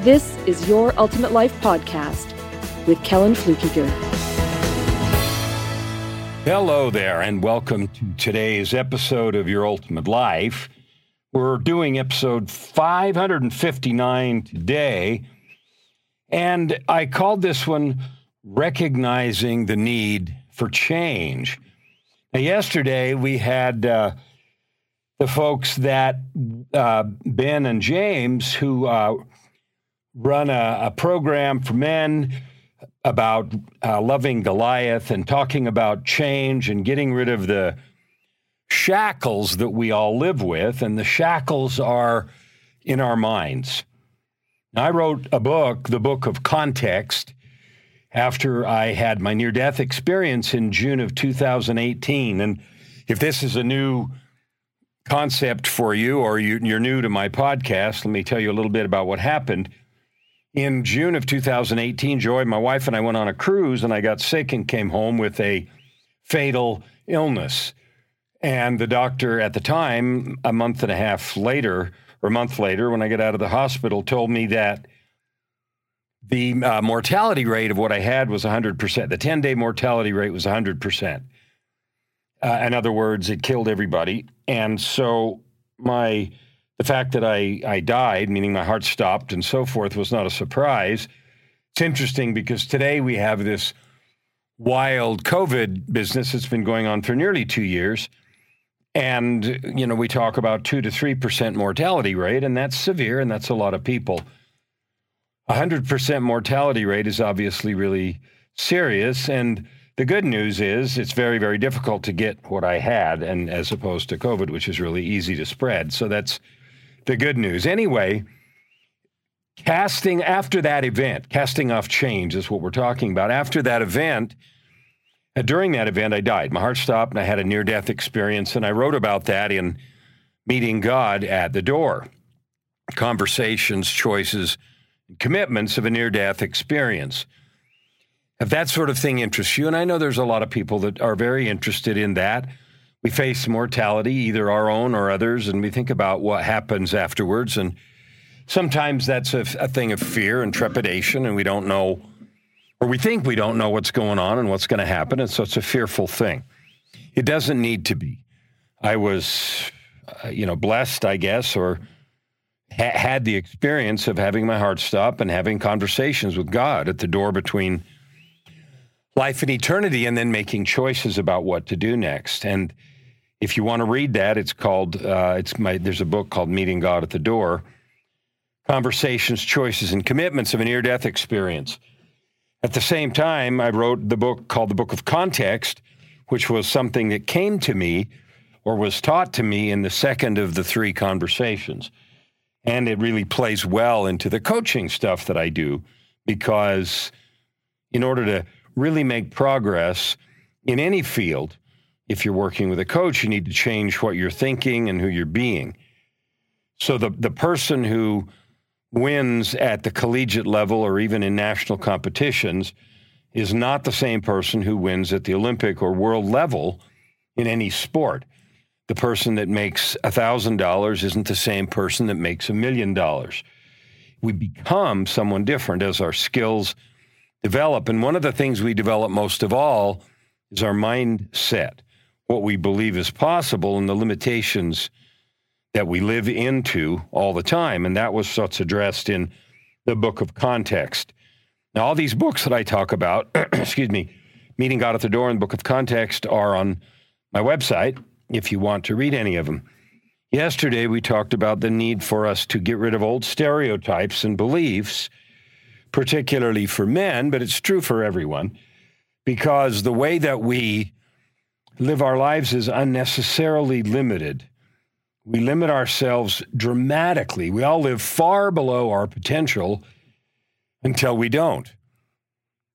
this is Your Ultimate Life Podcast with Kellan Fluckiger. Hello there, and welcome to today's episode of Your Ultimate Life. We're doing episode 559 today, and I called this one Recognizing the Need for Change. Now, yesterday we had uh, the folks that uh, Ben and James, who uh, run a, a, program for men about uh, loving Goliath and talking about change and getting rid of the shackles that we all live with. And the shackles are in our minds. Now, I wrote a book, the book of context, after I had my near death experience in June of 2018. And if this is a new concept for you or you, are new to my podcast, let me tell you a little bit about what happened. In June of 2018, Joy, my wife, and I went on a cruise and I got sick and came home with a fatal illness. And the doctor at the time, a month and a half later, or a month later, when I got out of the hospital, told me that the uh, mortality rate of what I had was 100%. The 10 day mortality rate was 100%. Uh, in other words, it killed everybody. And so my the fact that I, I died, meaning my heart stopped and so forth, was not a surprise. It's interesting because today we have this wild COVID business that's been going on for nearly two years. And, you know, we talk about two to 3% mortality rate, and that's severe, and that's a lot of people. 100% mortality rate is obviously really serious. And the good news is it's very, very difficult to get what I had, and as opposed to COVID, which is really easy to spread. So that's the good news. Anyway, casting after that event, casting off change is what we're talking about. After that event, uh, during that event, I died. My heart stopped and I had a near death experience. And I wrote about that in Meeting God at the Door Conversations, Choices, Commitments of a Near Death Experience. If that sort of thing interests you, and I know there's a lot of people that are very interested in that, we face mortality, either our own or others, and we think about what happens afterwards. And sometimes that's a, a, thing of fear and trepidation, and we don't know, or we think we don't know what's going on and what's going to happen. And so it's a fearful thing. It doesn't need to be. I was, uh, you know, blessed, I guess, or ha- had the experience of having my heart stop and having conversations with God at the door between life and eternity, and then making choices about what to do next. And if you want to read that, it's called, uh, it's my, there's a book called Meeting God at the Door Conversations, Choices, and Commitments of a Near Death Experience. At the same time, I wrote the book called The Book of Context, which was something that came to me or was taught to me in the second of the three conversations. And it really plays well into the coaching stuff that I do because in order to really make progress in any field, if you're working with a coach, you need to change what you're thinking and who you're being. So the, the person who wins at the collegiate level or even in national competitions is not the same person who wins at the Olympic or world level in any sport. The person that makes $1,000 isn't the same person that makes a million dollars. We become someone different as our skills develop. And one of the things we develop most of all is our mindset what we believe is possible and the limitations that we live into all the time. And that was what's addressed in the book of context. Now, all these books that I talk about, excuse me, Meeting God at the Door and the Book of Context are on my website if you want to read any of them. Yesterday, we talked about the need for us to get rid of old stereotypes and beliefs, particularly for men, but it's true for everyone, because the way that we live our lives is unnecessarily limited. We limit ourselves dramatically. We all live far below our potential until we don't.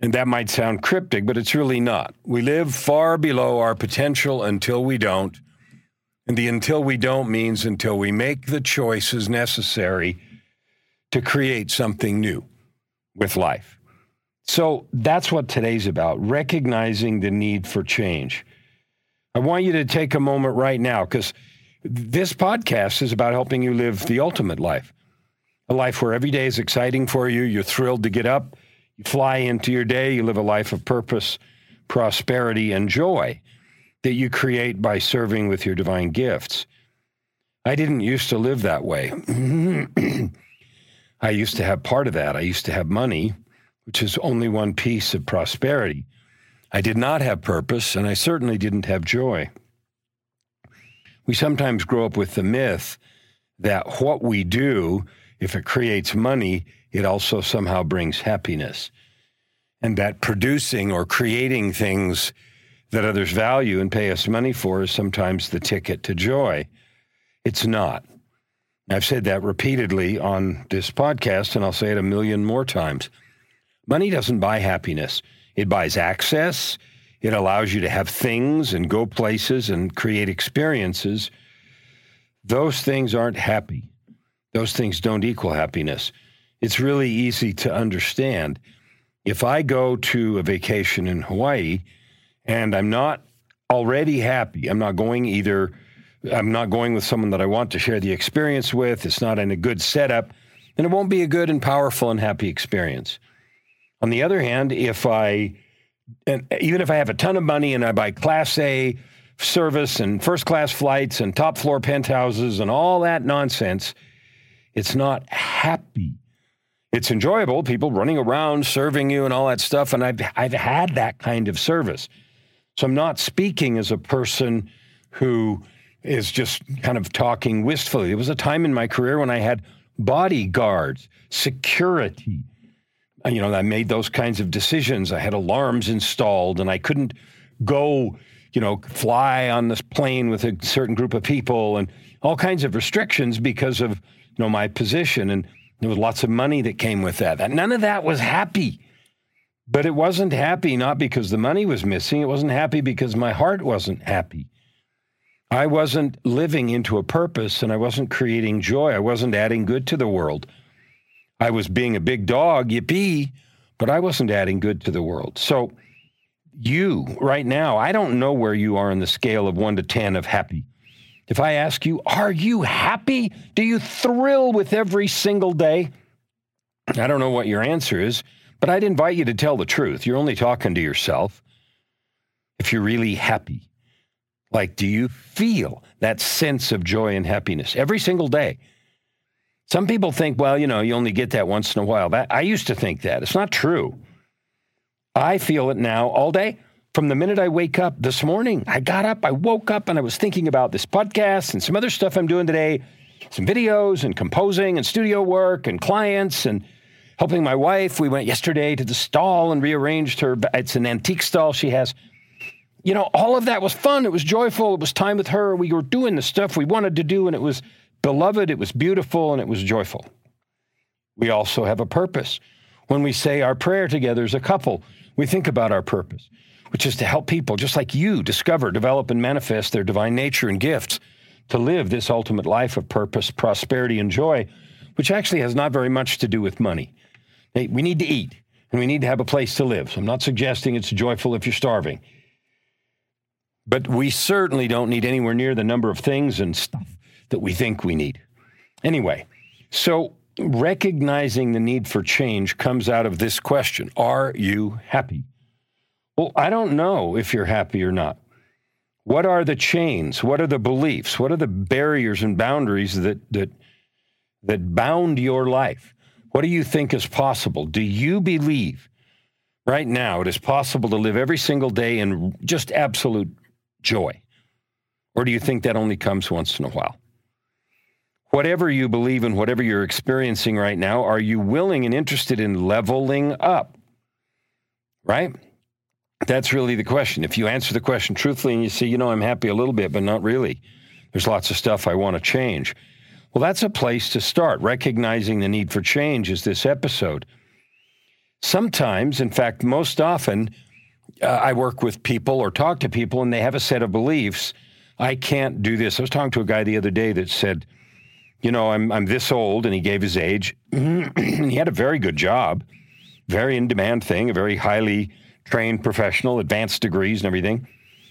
And that might sound cryptic, but it's really not. We live far below our potential until we don't. And the until we don't means until we make the choices necessary to create something new with life. So that's what today's about recognizing the need for change. I want you to take a moment right now because this podcast is about helping you live the ultimate life a life where every day is exciting for you. You're thrilled to get up, you fly into your day, you live a life of purpose, prosperity, and joy that you create by serving with your divine gifts. I didn't used to live that way. I used to have part of that. I used to have money, which is only one piece of prosperity. I did not have purpose, and I certainly didn't have joy. We sometimes grow up with the myth that what we do, if it creates money, it also somehow brings happiness. And that producing or creating things that others value and pay us money for is sometimes the ticket to joy. It's not. I've said that repeatedly on this podcast, and I'll say it a million more times. Money doesn't buy happiness, it buys access. It allows you to have things and go places and create experiences. Those things aren't happy. Those things don't equal happiness. It's really easy to understand. If I go to a vacation in Hawaii and I'm not already happy, I'm not going either I'm not going with someone that I want to share the experience with. It's not in a good setup, and it won't be a good and powerful and happy experience. On the other hand, if I, and even if I have a ton of money and I buy Class A service and first class flights and top floor penthouses and all that nonsense, it's not happy. It's enjoyable, people running around serving you and all that stuff. And I've, I've had that kind of service. So I'm not speaking as a person who is just kind of talking wistfully. There was a time in my career when I had bodyguards, security. Uh, you know, I made those kinds of decisions. I had alarms installed and I couldn't go, you know, fly on this plane with a certain group of people and all kinds of restrictions because of, you know, my position. And there was lots of money that came with that. None of that was happy. But it wasn't happy not because the money was missing. It wasn't happy because my heart wasn't happy. I wasn't living into a purpose and I wasn't creating joy. I wasn't adding good to the world. I was being a big dog, yippee, but I wasn't adding good to the world. So, you right now, I don't know where you are in the scale of one to 10 of happy. If I ask you, are you happy? Do you thrill with every single day? I don't know what your answer is, but I'd invite you to tell the truth. You're only talking to yourself. If you're really happy, like, do you feel that sense of joy and happiness every single day? Some people think, well, you know, you only get that once in a while. That, I used to think that. It's not true. I feel it now all day. From the minute I wake up this morning, I got up, I woke up, and I was thinking about this podcast and some other stuff I'm doing today, some videos and composing and studio work and clients and helping my wife. We went yesterday to the stall and rearranged her. It's an antique stall she has you know, all of that was fun. It was joyful. It was time with her. We were doing the stuff we wanted to do, and it was beloved, it was beautiful, and it was joyful. We also have a purpose. When we say our prayer together as a couple, we think about our purpose, which is to help people just like you discover, develop, and manifest their divine nature and gifts to live this ultimate life of purpose, prosperity, and joy, which actually has not very much to do with money. We need to eat and we need to have a place to live. So I'm not suggesting it's joyful if you're starving. But we certainly don't need anywhere near the number of things and stuff that we think we need. Anyway, so recognizing the need for change comes out of this question Are you happy? Well, I don't know if you're happy or not. What are the chains? What are the beliefs? What are the barriers and boundaries that, that, that bound your life? What do you think is possible? Do you believe right now it is possible to live every single day in just absolute joy? Or do you think that only comes once in a while? Whatever you believe in, whatever you're experiencing right now, are you willing and interested in leveling up? Right? That's really the question. If you answer the question truthfully and you say, you know, I'm happy a little bit, but not really, there's lots of stuff I want to change. Well, that's a place to start. Recognizing the need for change is this episode. Sometimes, in fact, most often, uh, I work with people or talk to people and they have a set of beliefs. I can't do this. I was talking to a guy the other day that said, you know, I'm, I'm this old, and he gave his age. he had a very good job, very in demand thing, a very highly trained professional, advanced degrees and everything.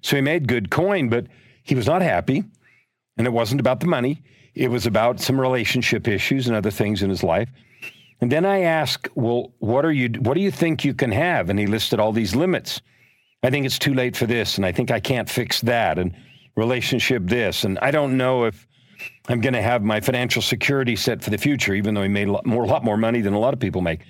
So he made good coin, but he was not happy. And it wasn't about the money, it was about some relationship issues and other things in his life. And then I asked, well, what are you what do you think you can have? And he listed all these limits. I think it's too late for this, and I think I can't fix that, and relationship this, and I don't know if I'm going to have my financial security set for the future, even though he made a lot more, a lot more money than a lot of people make.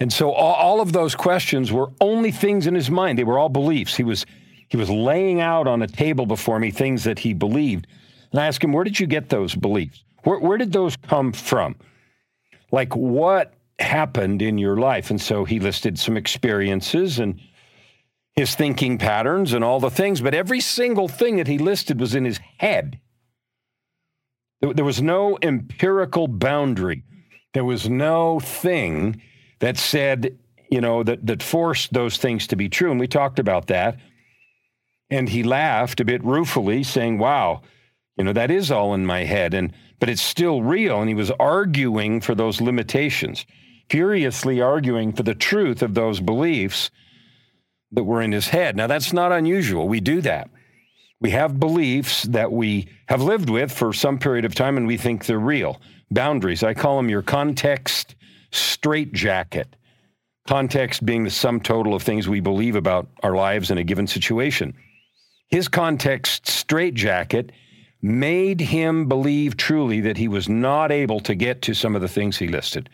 And so all, all of those questions were only things in his mind. They were all beliefs. He was he was laying out on a table before me things that he believed. And I asked him, where did you get those beliefs? Where, where did those come from? Like what happened in your life? And so he listed some experiences and his thinking patterns and all the things, but every single thing that he listed was in his head. There was no empirical boundary. There was no thing that said, you know, that, that forced those things to be true. And we talked about that. And he laughed a bit ruefully, saying, Wow, you know, that is all in my head. And but it's still real. And he was arguing for those limitations, furiously arguing for the truth of those beliefs that were in his head. Now that's not unusual. We do that. We have beliefs that we have lived with for some period of time and we think they're real. Boundaries, I call them your context straitjacket. Context being the sum total of things we believe about our lives in a given situation. His context straitjacket made him believe truly that he was not able to get to some of the things he listed.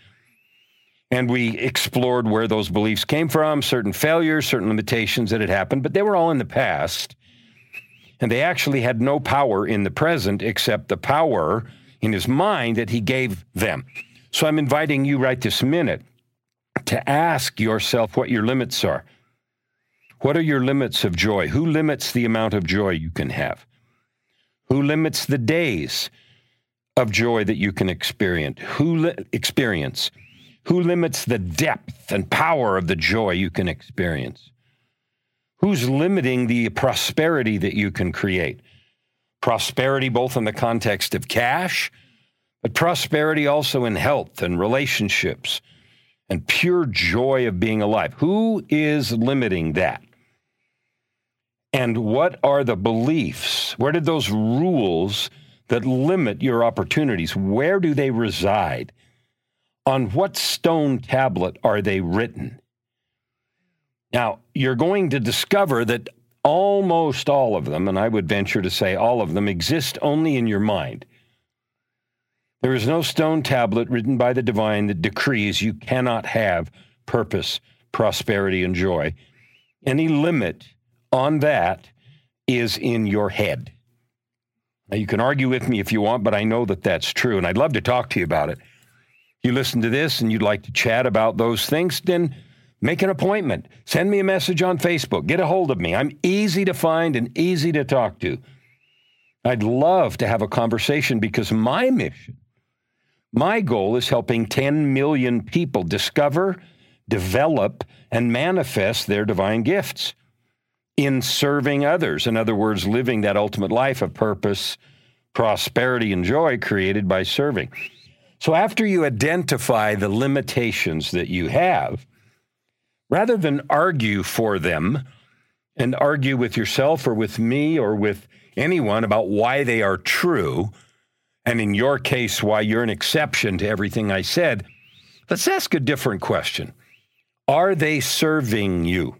And we explored where those beliefs came from, certain failures, certain limitations that had happened, but they were all in the past. And they actually had no power in the present except the power in his mind that he gave them. So I'm inviting you right this minute to ask yourself what your limits are. What are your limits of joy? Who limits the amount of joy you can have? Who limits the days of joy that you can experience? Who li- experience? Who limits the depth and power of the joy you can experience? Who's limiting the prosperity that you can create? Prosperity, both in the context of cash, but prosperity also in health and relationships and pure joy of being alive. Who is limiting that? And what are the beliefs? Where did those rules that limit your opportunities, where do they reside? On what stone tablet are they written? Now, you're going to discover that almost all of them, and I would venture to say all of them, exist only in your mind. There is no stone tablet written by the divine that decrees you cannot have purpose, prosperity, and joy. Any limit on that is in your head. Now, you can argue with me if you want, but I know that that's true, and I'd love to talk to you about it. You listen to this and you'd like to chat about those things, then Make an appointment. Send me a message on Facebook. Get a hold of me. I'm easy to find and easy to talk to. I'd love to have a conversation because my mission, my goal is helping 10 million people discover, develop, and manifest their divine gifts in serving others. In other words, living that ultimate life of purpose, prosperity, and joy created by serving. So after you identify the limitations that you have, rather than argue for them and argue with yourself or with me or with anyone about why they are true, and in your case, why you're an exception to everything I said, let's ask a different question. Are they serving you?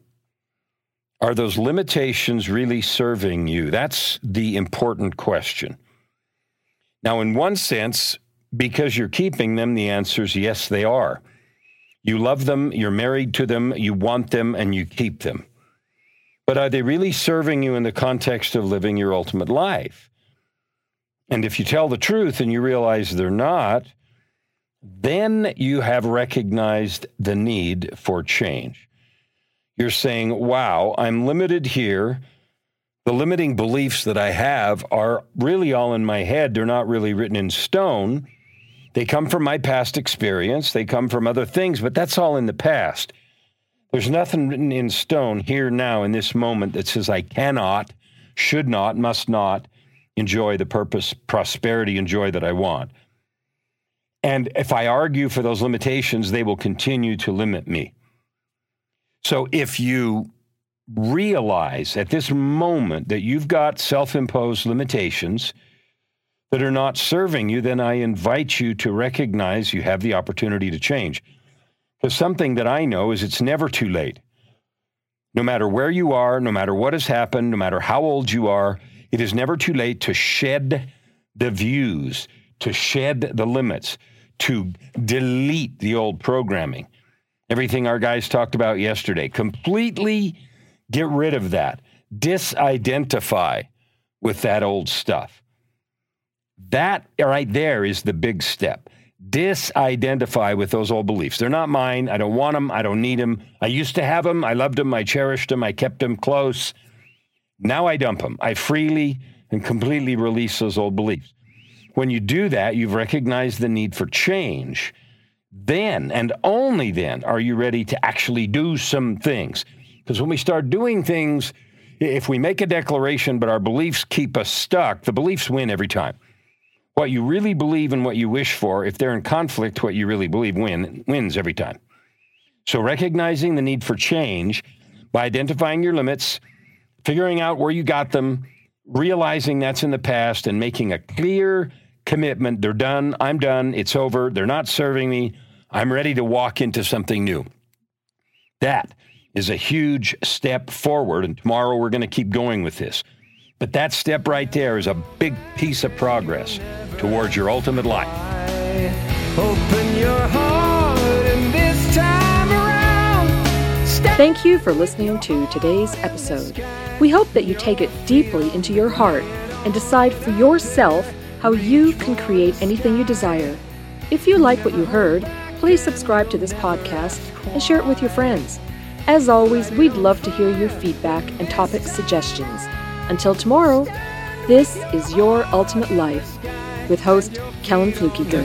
Are those limitations really serving you? That's the important question. Now, in one sense, because you're keeping them, the answer is yes, they are. You love them, you're married to them, you want them, and you keep them. But are they really serving you in the context of living your ultimate life? And if you tell the truth and you realize they're not, then you have recognized the need for change. You're saying, wow, I'm limited here. The limiting beliefs that I have are really all in my head. They're not really written in stone. They come from my past experience, they come from other things, but that's all in the past. There's nothing written in stone here now in this moment that says I cannot, should not, must not enjoy the purpose, prosperity, and joy that I want. And if I argue for those limitations, they will continue to limit me. So if you realize at this moment that you've got self imposed limitations that are not serving you, then I invite you to recognize you have the opportunity to change. Because something that I know is it's never too late. No matter where you are, no matter what has happened, no matter how old you are, it is never too late to shed the views, to shed the limits, to delete the old programming. Everything our guys talked about yesterday. Completely get rid of that. Disidentify with that old stuff. That right there is the big step. Disidentify with those old beliefs. They're not mine. I don't want them. I don't need them. I used to have them. I loved them. I cherished them. I kept them close. Now I dump them. I freely and completely release those old beliefs. When you do that, you've recognized the need for change. Then and only then are you ready to actually do some things. Because when we start doing things, if we make a declaration but our beliefs keep us stuck, the beliefs win every time what you really believe and what you wish for, if they're in conflict, what you really believe win, wins every time. So recognizing the need for change by identifying your limits, figuring out where you got them, realizing that's in the past, and making a clear commitment. They're done. I'm done. It's over. They're not serving me. I'm ready to walk into something new. That is a huge step forward. And tomorrow we're going to keep going with this. But that step right there is a big piece of progress towards your ultimate life. Thank you for listening to today's episode. We hope that you take it deeply into your heart and decide for yourself how you can create anything you desire. If you like what you heard, please subscribe to this podcast and share it with your friends. As always, we'd love to hear your feedback and topic suggestions. Until tomorrow, this is Your Ultimate Life with host Kellan Fluckiger.